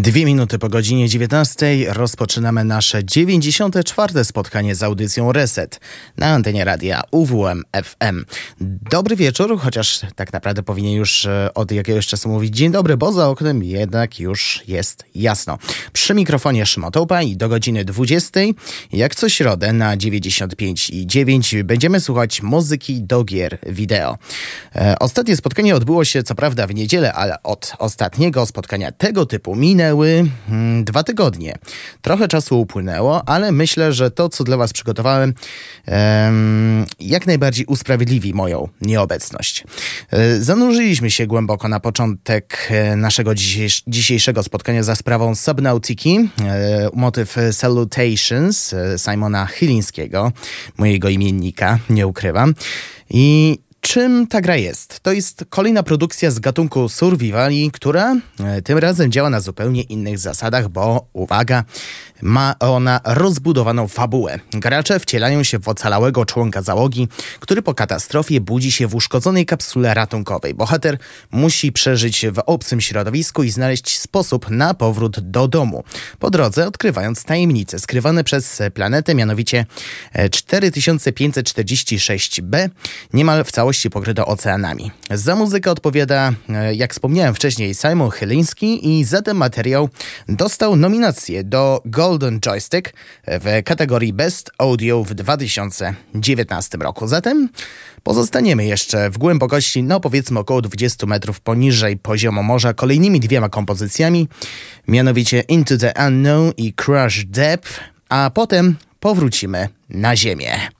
Dwie minuty po godzinie 19 rozpoczynamy nasze 94. spotkanie z audycją Reset na antenie radia UWM FM. Dobry wieczór, chociaż tak naprawdę powinien już e, od jakiegoś czasu mówić dzień dobry, bo za oknem jednak już jest jasno. Przy mikrofonie Szymotopa i do godziny 20, jak co środę na 95 i 9 będziemy słuchać muzyki do gier wideo. E, ostatnie spotkanie odbyło się co prawda w niedzielę, ale od ostatniego spotkania tego typu minęły hmm, dwa tygodnie. Trochę czasu upłynęło, ale myślę, że to, co dla Was przygotowałem, em, jak najbardziej usprawiedliwi moją nieobecność. E, zanurzyliśmy się głęboko na początek e, naszego dzisiejsz dzisiejszego spotkania za sprawą Subnautiki, e, motyw Salutations Simona Chylińskiego, mojego imiennika, nie ukrywam. I Czym ta gra jest? To jest kolejna produkcja z gatunku survivali, która e, tym razem działa na zupełnie innych zasadach, bo uwaga, ma ona rozbudowaną fabułę. Gracze wcielają się w ocalałego członka załogi, który po katastrofie budzi się w uszkodzonej kapsule ratunkowej. Bohater musi przeżyć w obcym środowisku i znaleźć sposób na powrót do domu. Po drodze odkrywając tajemnice skrywane przez planetę, mianowicie 4546b, niemal w całości pokryte oceanami. Za muzykę odpowiada, e, jak wspomniałem wcześniej, Simon Chyliński i za ten materiał dostał nominację do Golden Joystick w kategorii Best Audio w 2019 roku. Zatem pozostaniemy jeszcze w głębokości, no powiedzmy około 20 metrów poniżej poziomu morza kolejnymi dwiema kompozycjami, mianowicie Into the Unknown i Crush Depth, a potem powrócimy na Ziemię.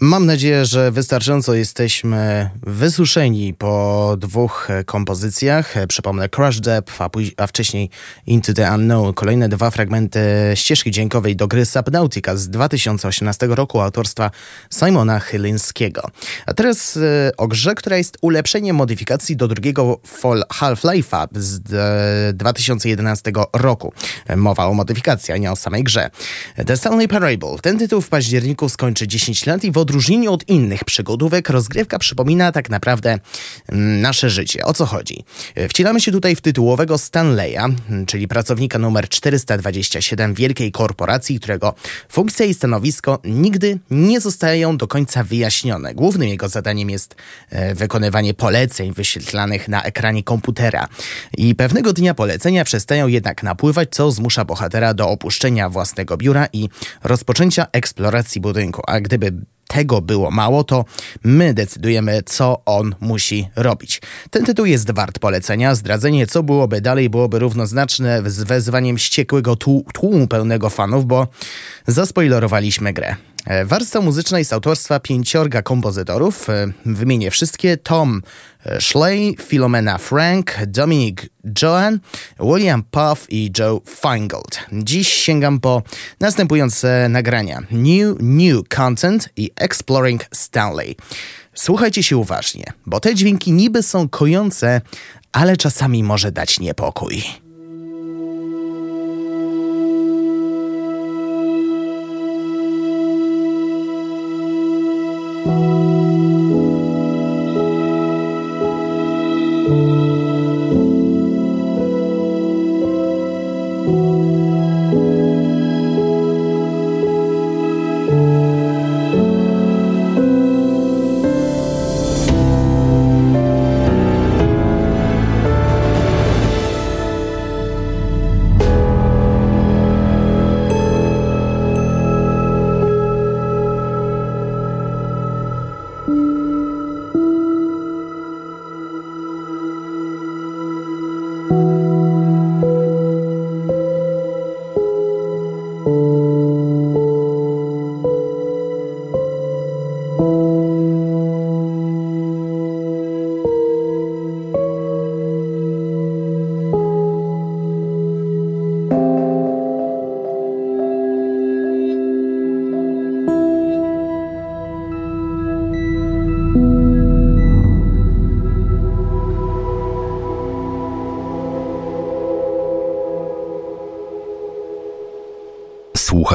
Mam nadzieję, że wystarczająco jesteśmy wysuszeni po dwóch kompozycjach. Przypomnę Crash Depth, a, a, wcześniej Into the Unknown. Kolejne dwa fragmenty ścieżki dźwiękowej do gry Subnautica z 2018 roku autorstwa Simona Chylińskiego. A teraz e, o grze, która jest ulepszeniem modyfikacji do drugiego Half-Life'a z 2011 roku. Mowa o modyfikacji, a nie o samej grze. The Stanley Parable. Ten tytuł w październiku skończy 10 lat i w odróżnieniu od innych przygodówek, rozgrywka przypomina tak naprawdę mm, nasze życie. O co chodzi? Wcielamy się tutaj w tytułowego Stanleya, czyli pracownika numer 427 wielkiej korporacji, którego funkcja i stanowisko nigdy nie zostają do końca wyjaśnione. Głównym jego zadaniem jest e, wykonywanie poleceń wyświetlanych na ekranie komputera. I pewnego dnia polecenia przestają jednak napływać, co zmusza bohatera do opuszczenia własnego biura i rozpoczęcia eksploracji budynku. A gdyby tego było mało, to my decydujemy, co on musi robić. Ten tytuł jest wart polecenia. Zdradzenie, co byłoby dalej, byłoby równoznaczne z wezwaniem ściekłego tłumu pełnego fanów, bo zaspoilerowaliśmy grę. E, warstwa muzyczna jest autorstwa pięciorga kompozytorów. E, wymienię wszystkie. Tom e, Schley, Philomena Frank, Dominic Joan, William Puff i Joe Feingold. Dziś sięgam po następujące nagrania. New, New Content i Exploring Stanley. Słuchajcie się uważnie, bo te dźwięki niby są kojące, ale czasami może dać niepokój.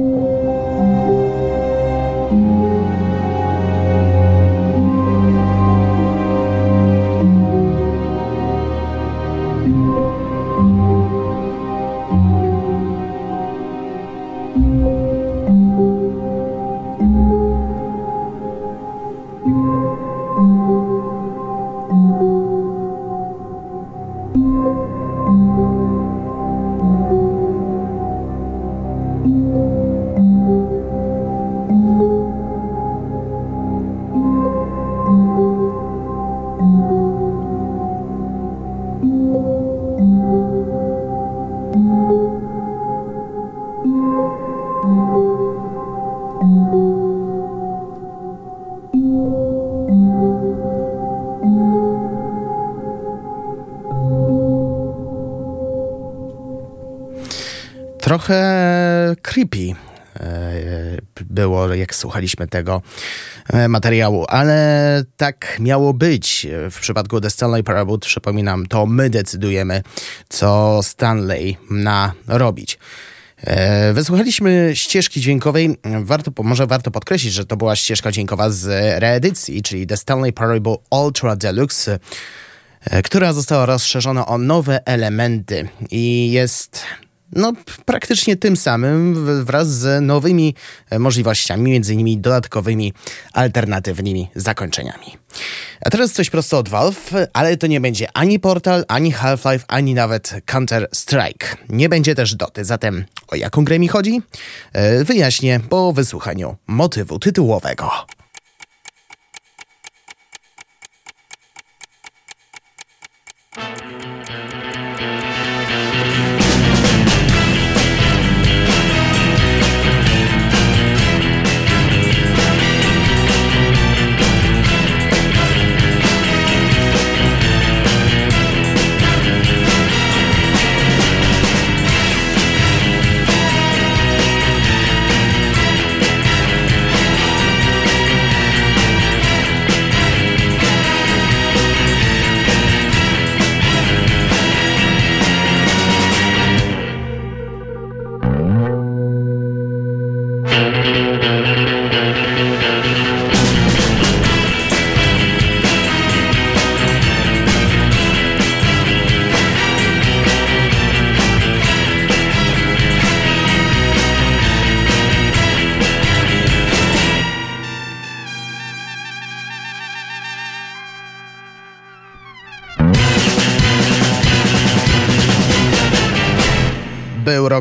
you. Trochę creepy e, było, jak słuchaliśmy tego e, materiału, ale tak miało być. W przypadku The Stanley Parable, przypominam, to my decydujemy, co Stanley ma robić. E, wysłuchaliśmy ścieżki dźwiękowej. Warto, może warto podkreślić, że to była ścieżka dźwiękowa z reedycji, czyli The Stanley Parable Ultra Deluxe, która została rozszerzona o nowe elementy i jest no, praktycznie tym samym wraz z nowymi e, możliwościami, między innymi dodatkowymi, alternatywnymi zakończeniami. A teraz coś prosto od Valve, ale to nie będzie ani Portal, ani Half-Life, ani nawet Counter-Strike. Nie będzie też Doty, zatem o jaką grę mi chodzi? E, wyjaśnię po wysłuchaniu motywu tytułowego.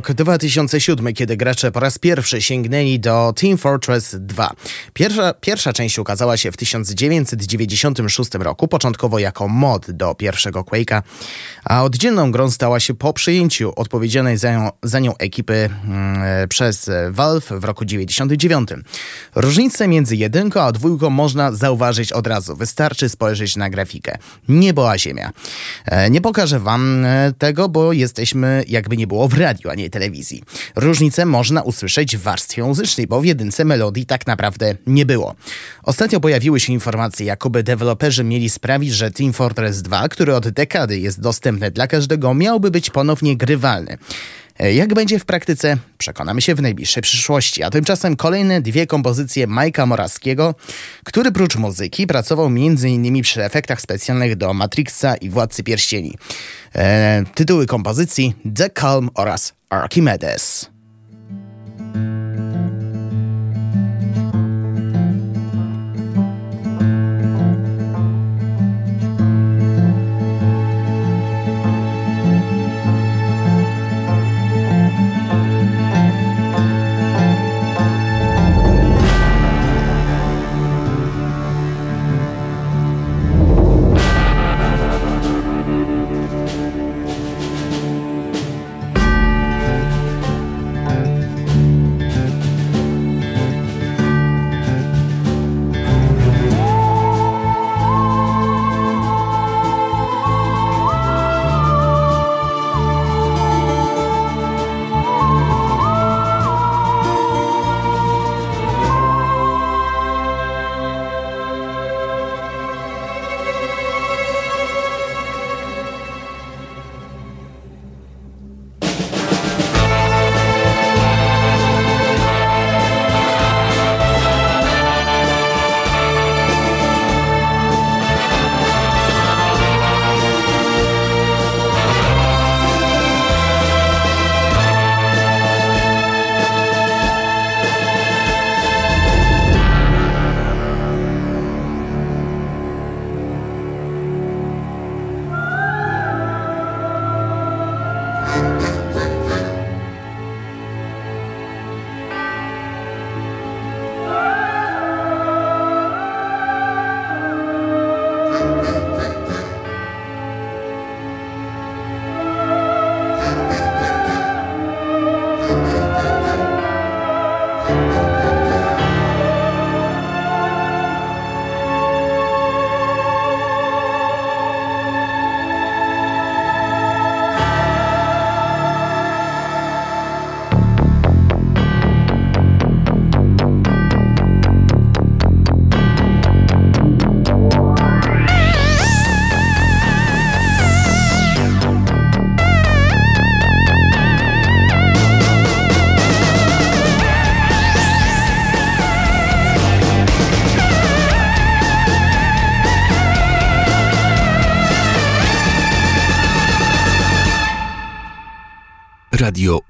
Rok 2007, kiedy gracze po raz pierwszy sięgnęli do Team Fortress 2. Pierwsza, pierwsza część ukazała się w 1996 roku, początkowo jako mod do pierwszego Quake'a, a oddzielną grą stała się po przyjęciu odpowiedzialnej za nią, za nią ekipy mm, przez Valve w roku 1999. Różnicę między jedynką a dwójką można zauważyć od razu. Wystarczy spojrzeć na grafikę. Niebo a ziemia. E, nie pokażę wam e, tego, bo jesteśmy jakby nie było w radiu, a nie telewizji. Różnicę można usłyszeć w warstwie muzycznej, bo w jedynce melodii tak naprawdę nie było. Ostatnio pojawiły się informacje, jakoby deweloperzy mieli sprawić, że Team Fortress 2, który od dekady jest dostępny dla każdego, miałby być ponownie grywalny. Jak będzie w praktyce, przekonamy się w najbliższej przyszłości. A tymczasem kolejne dwie kompozycje Majka Moraskiego, który prócz muzyki pracował m.in. przy efektach specjalnych do Matrixa i Władcy Pierścieni. E, tytuły kompozycji The Calm oraz Archimedes.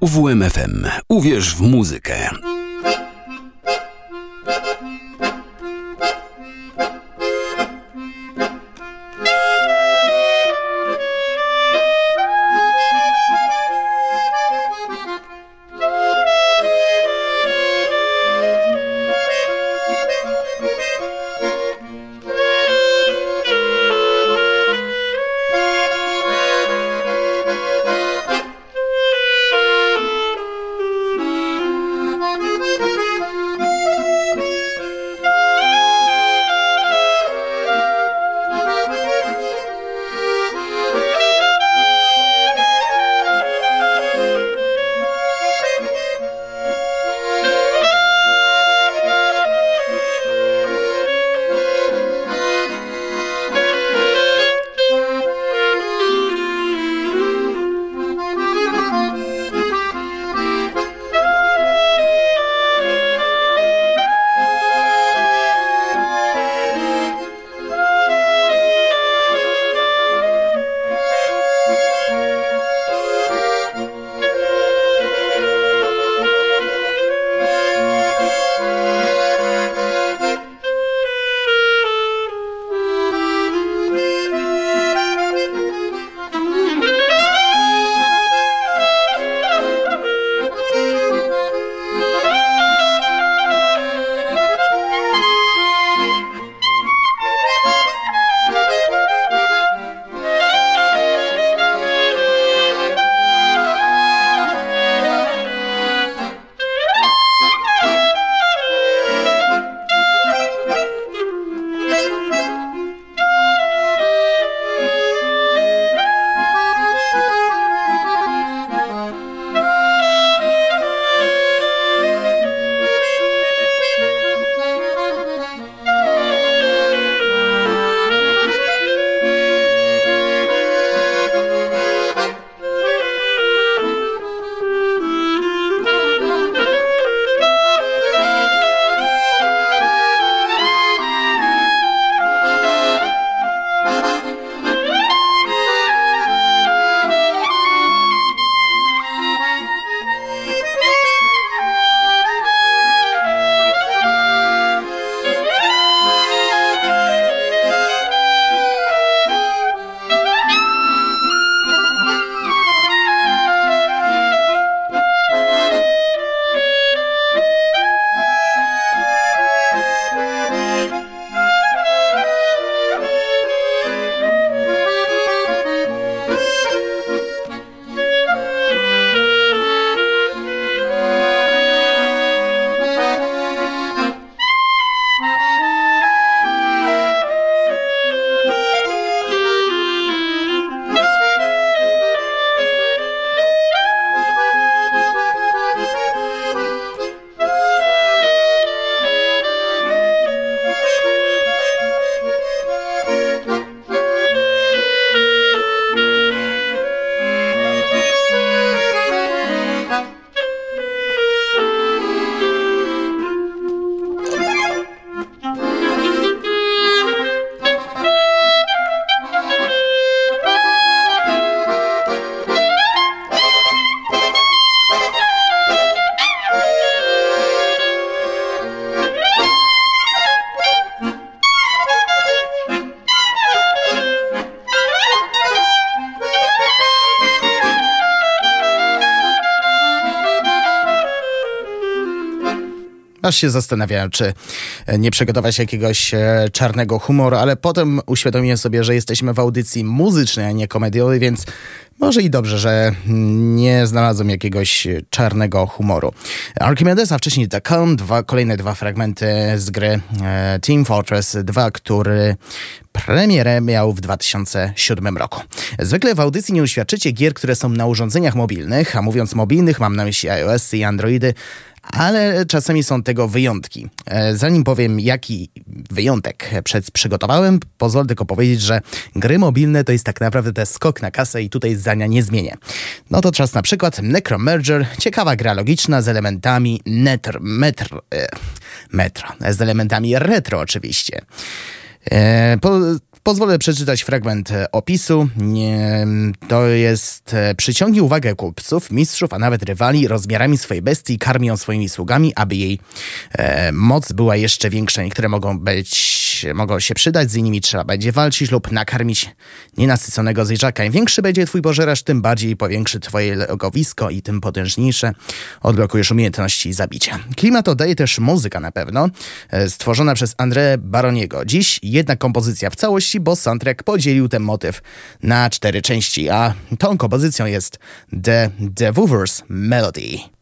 UWMFM. Uwierz w muzykę. Aż się zastanawiałem, czy nie przygotować jakiegoś czarnego humoru, ale potem uświadomiłem sobie, że jesteśmy w audycji muzycznej, a nie komediowej, więc może i dobrze, że nie znalazłem jakiegoś czarnego humoru. Archimedes, a wcześniej The Calm, dwa, kolejne dwa fragmenty z gry e, Team Fortress 2, który premierę miał w 2007 roku. Zwykle w audycji nie uświadczycie gier, które są na urządzeniach mobilnych, a mówiąc mobilnych mam na myśli iOS i Androidy, ale czasami są tego wyjątki. E, zanim powiem, jaki wyjątek przed przygotowałem, pozwolę tylko powiedzieć, że gry mobilne to jest tak naprawdę ten skok na kasę i tutaj zdania nie zmienię. No to czas na przykład Necromerger, ciekawa gra logiczna z elementami netr, metr, e, metro, z elementami retro oczywiście. E, po, Pozwolę przeczytać fragment e, opisu. To jest e, przyciągi uwagę kupców, mistrzów, a nawet rywali rozmiarami swojej bestii karmią swoimi sługami, aby jej moc była jeszcze większa. Niektóre mogą być mogą się przydać, z innymi trzeba będzie walczyć lub nakarmić nienasyconego zwierzaka. Im większy będzie twój pożeracz, tym bardziej powiększy twoje logowisko i tym potężniejsze odblokujesz umiejętności zabicia. Klimat oddaje też muzyka na pewno, stworzona przez André Baroniego. Dziś jedna kompozycja w całości bo soundtrack podzielił ten motyw na cztery części, a tą kompozycją jest The Devourer's Melody.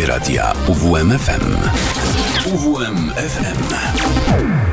Słuchacie radia UWMFM. UWMFM.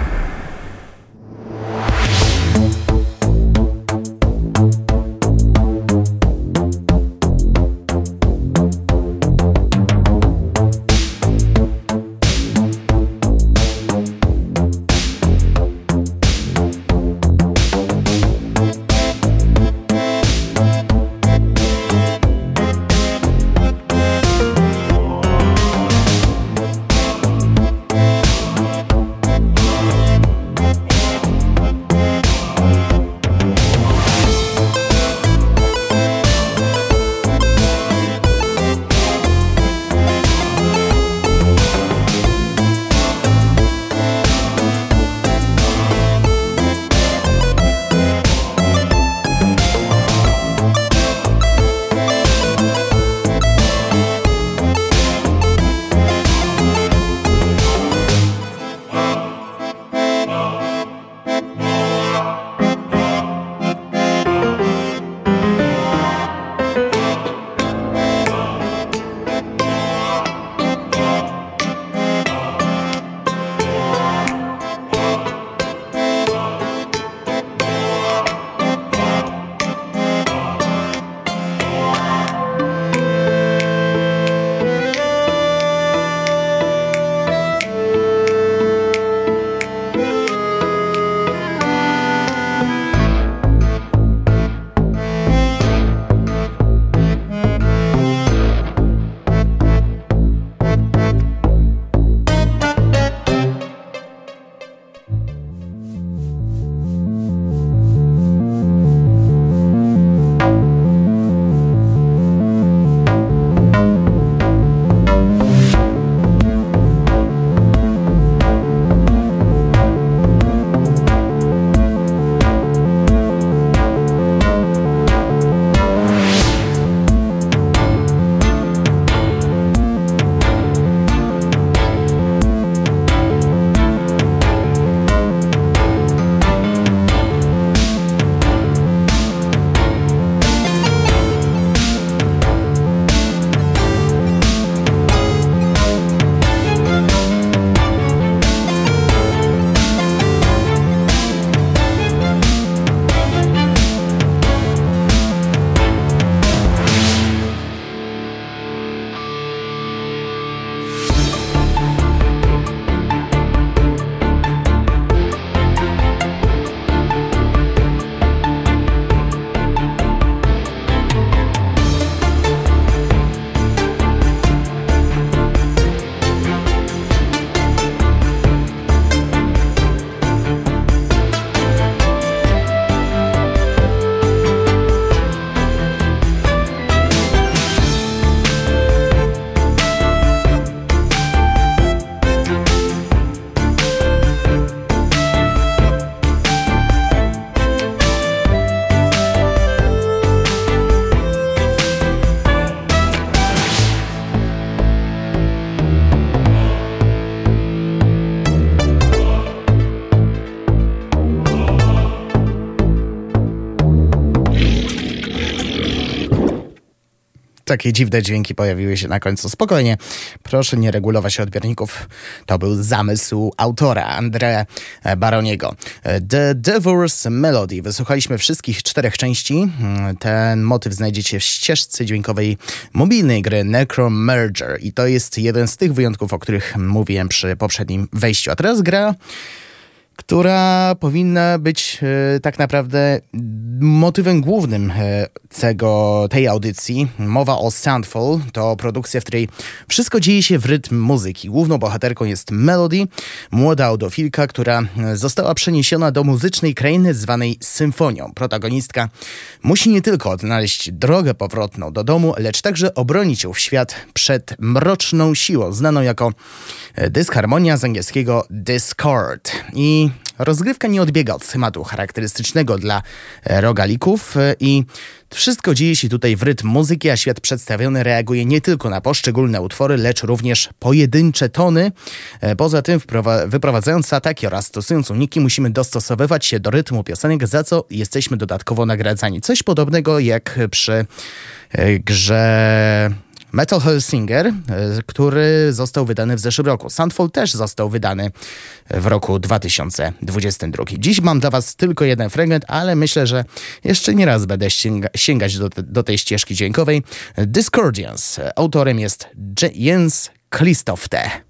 Takie dziwne dźwięki pojawiły się na końcu. Spokojnie, proszę nie regulować odbiorników. To był zamysł autora, Andrea Baroniego. The Devil's Melody. Wysłuchaliśmy wszystkich czterech części. Ten motyw znajdziecie w ścieżce dźwiękowej mobilnej gry Necromerger i to jest jeden z tych wyjątków, o których mówiłem przy poprzednim wejściu. A teraz gra która powinna być e, tak naprawdę motywem głównym e, tego, tej audycji. Mowa o Soundfall to produkcja, w której wszystko dzieje się w rytm muzyki. Główną bohaterką jest Melody, młoda audofilka, która e, została przeniesiona do muzycznej krainy zwanej symfonią. Protagonistka musi nie tylko odnaleźć drogę powrotną do domu, lecz także obronić ją w świat przed mroczną siłą, znaną jako dysharmonia z angielskiego discord. I Rozgrywka nie odbiega od schematu charakterystycznego dla e, rogalików e, i wszystko dzieje się tutaj w rytm muzyki, a świat przedstawiony reaguje nie tylko na poszczególne utwory, lecz również pojedyncze tony. E, poza tym, wyprowadzając ataki oraz stosując uniki, musimy dostosowywać się do rytmu piosenek, za co jesteśmy dodatkowo nagradzani. Coś podobnego jak przy grze Metal Hellsinger, e, który został wydany w zeszłym roku. Sandfall też został wydany w roku 2022. Dziś mam dla Was tylko jeden fragment, ale myślę, że jeszcze nie raz będę sięga sięgać do, do, tej ścieżki dźwiękowej. Discordians. Autorem jest Jens Kristofte.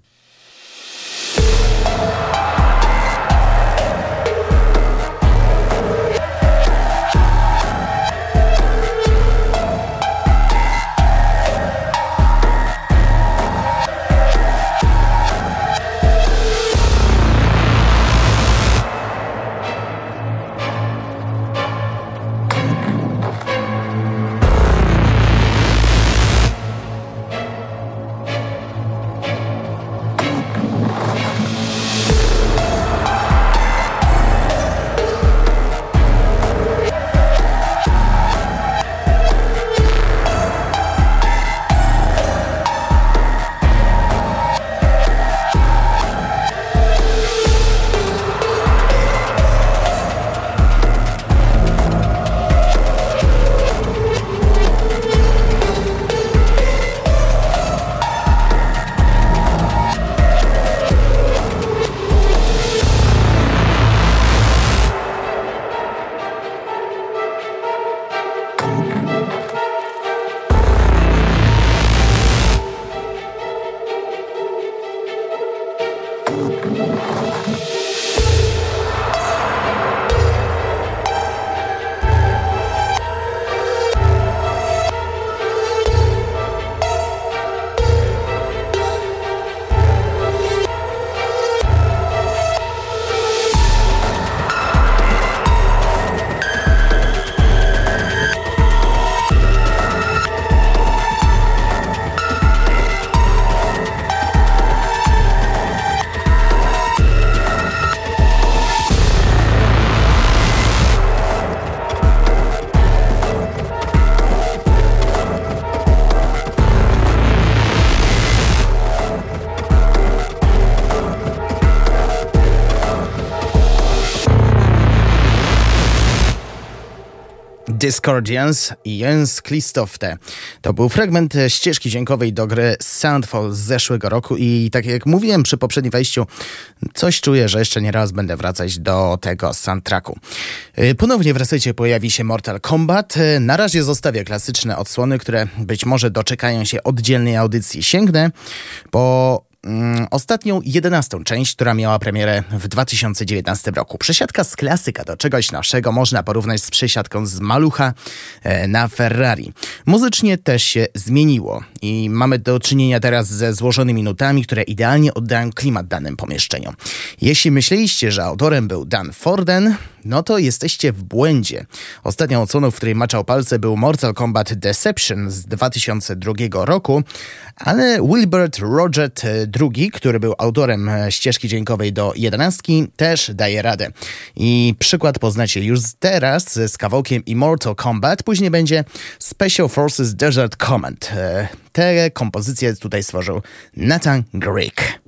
Discordians i Jens Klistofte. To był fragment ścieżki dźwiękowej do gry Soundfall z zeszłego roku i tak jak mówiłem przy poprzednim wejściu, coś czuję, że jeszcze nie raz będę wracać do tego soundtracku. Y, ponownie w resecie pojawi się Mortal Kombat. Y, na razie zostawię klasyczne odsłony, które być może doczekają się oddzielnej audycji. Sięgnę po ostatnią, jedenastą część, która miała premierę w 2019 roku. Przesiadka z klasyka do czegoś naszego można porównać z przesiadką z malucha e, na Ferrari. Muzycznie też się zmieniło i mamy do czynienia teraz ze złożonymi nutami, które idealnie oddają klimat danym pomieszczeniom. Jeśli myśleliście, że autorem był Dan Forden, no to jesteście w błędzie. Ostatnią odsłoną, w której maczał palce był Mortal Kombat Deception z 2002 roku, ale Wilbert Roget II, który był autorem ścieżki dźwiękowej do 11, też daje radę. I przykład poznacie już teraz z kawałkiem Immortal Kombat, później będzie Special Forces Desert Command. Te kompozycje tutaj stworzył Nathan Greek.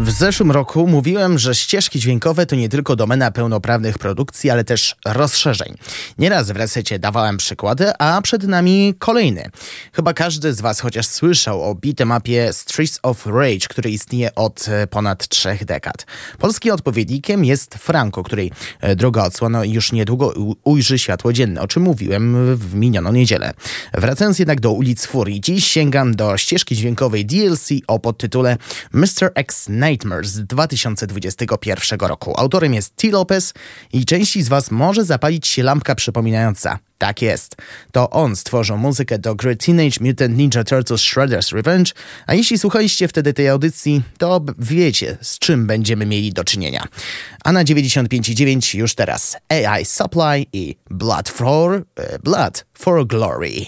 W zeszłym roku mówiłem, że ścieżki dźwiękowe to nie tylko domena pełnoprawnych produkcji, ale też rozszerzeń. Nieraz w resecie dawałem przykłady, a przed nami kolejny. Chyba każdy z Was chociaż słyszał o beatemapie Streets of Rage, który istnieje od e, ponad trzech dekad. Polskim odpowiednikiem jest Franco, której e, druga odsłona już niedługo ujrzy światło dzienne, o czym mówiłem w minioną niedzielę. Wracając jednak do ulic Furii, dziś sięgam do ścieżki dźwiękowej DLC o podtytule Mr. X Nightmare z 2021 roku. Autorem jest T. Lopez i części z Was może zapalić się lampka przypominająca. Tak jest. To on stworzył muzykę do gry Teenage Mutant Ninja Turtles Shredder's Revenge, a jeśli słuchaliście wtedy tej audycji, to wiecie, z czym będziemy mieli do czynienia. A na 95.9 już teraz AI Supply i Blood for, e, Blood for Glory.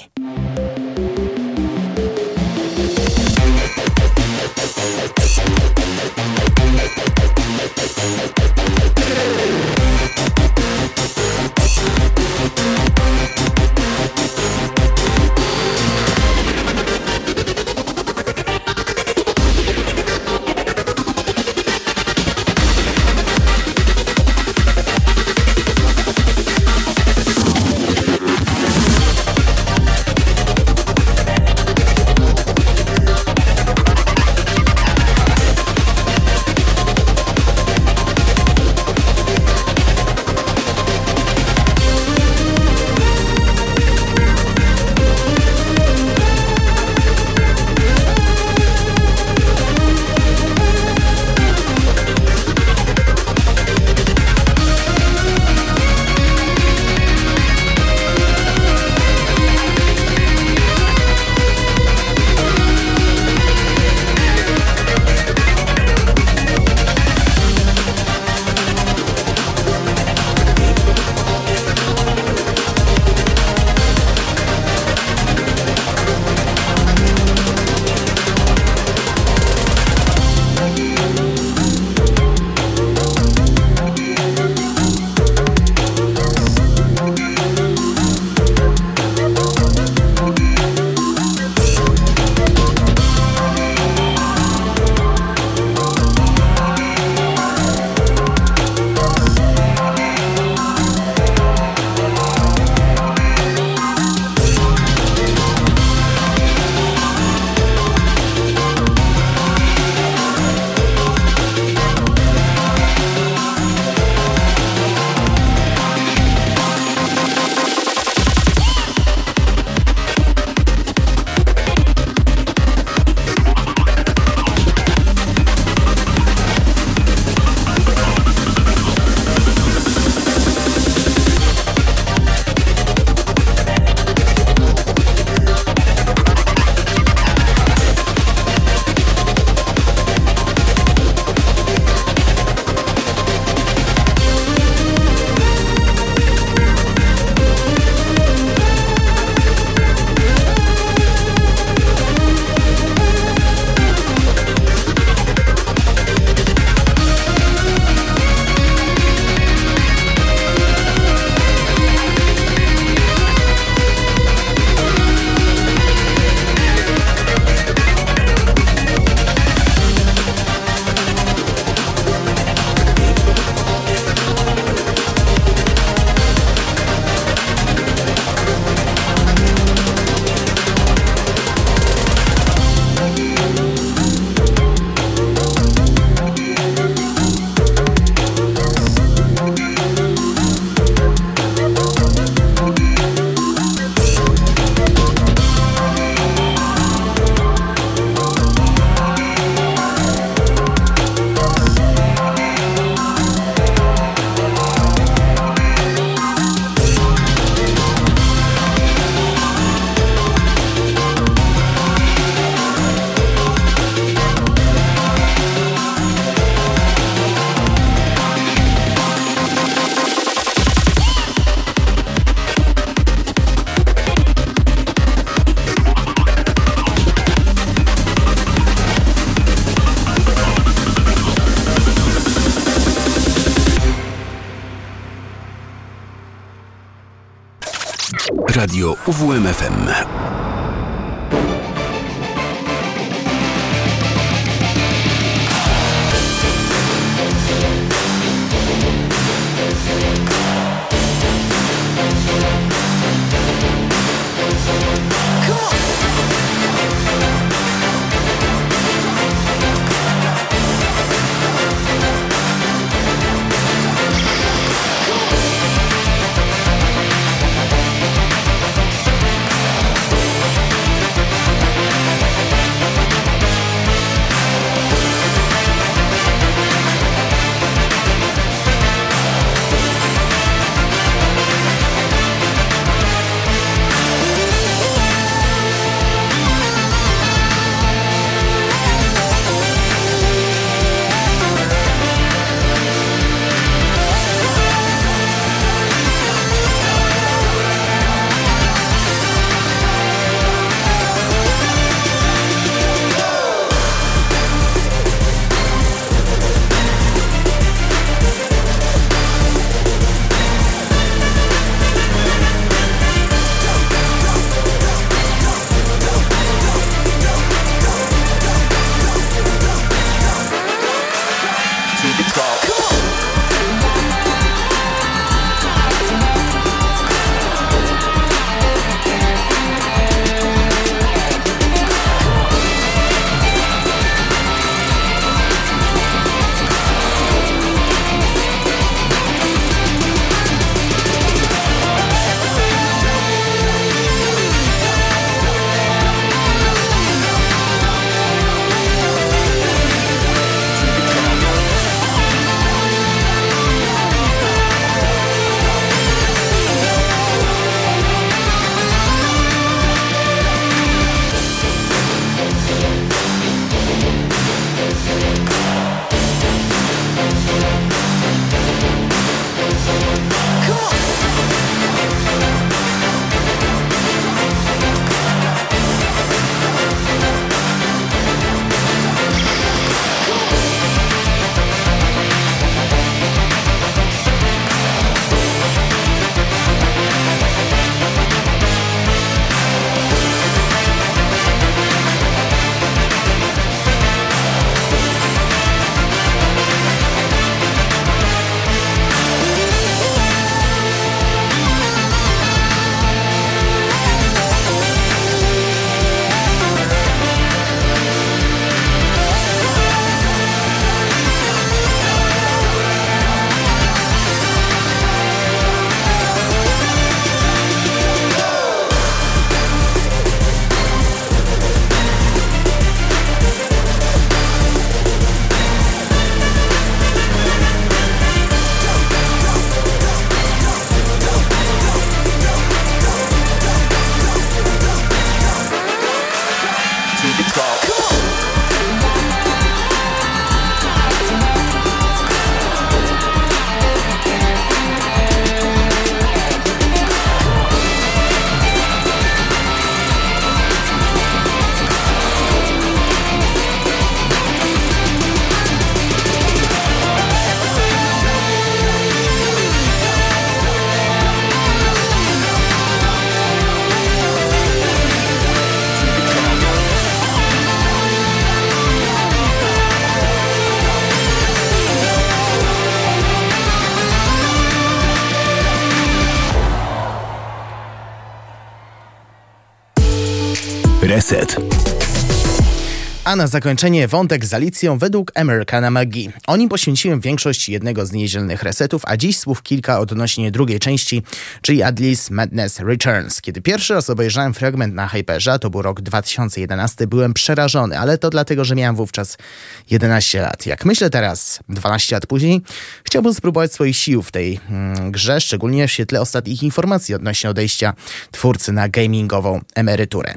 A na zakończenie wątek z Alicją według Americana Magii. O nim poświęciłem większość jednego z niedzielnych resetów, a dziś słów kilka odnośnie drugiej części, czyli Adlis Madness Returns. Kiedy pierwszy raz obejrzałem fragment na Hyperze, to był rok 2011, byłem przerażony, ale to dlatego, że miałem wówczas 11 lat. Jak myślę teraz, 12 lat później, chciałbym spróbować swoich sił w tej mm, grze, szczególnie w świetle ostatnich informacji odnośnie odejścia twórcy na gamingową emeryturę.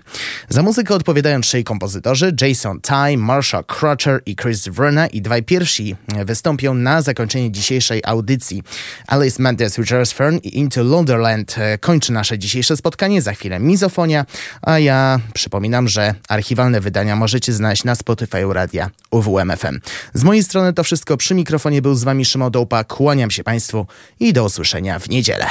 Za muzykę odpowiadają trzej kompozytorzy, Jason Ty, Marsha Crutcher i Chris Verna i dwaj pierwsi wystąpią na zakończenie dzisiejszej audycji. Alice Mendes, Richard Fern i Into Londerland e, kończy nasze dzisiejsze spotkanie. Za chwilę mizofonia, a ja przypominam, że archiwalne wydania możecie znaleźć na Spotify Radia UWMFM. Z mojej strony to wszystko. Przy mikrofonie był z wami Szymon Dołpa. Kłaniam się Państwu i do usłyszenia w niedzielę.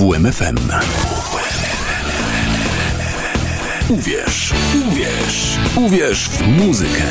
UWMFM. Uwierz, uwierz, uwierz w muzykę.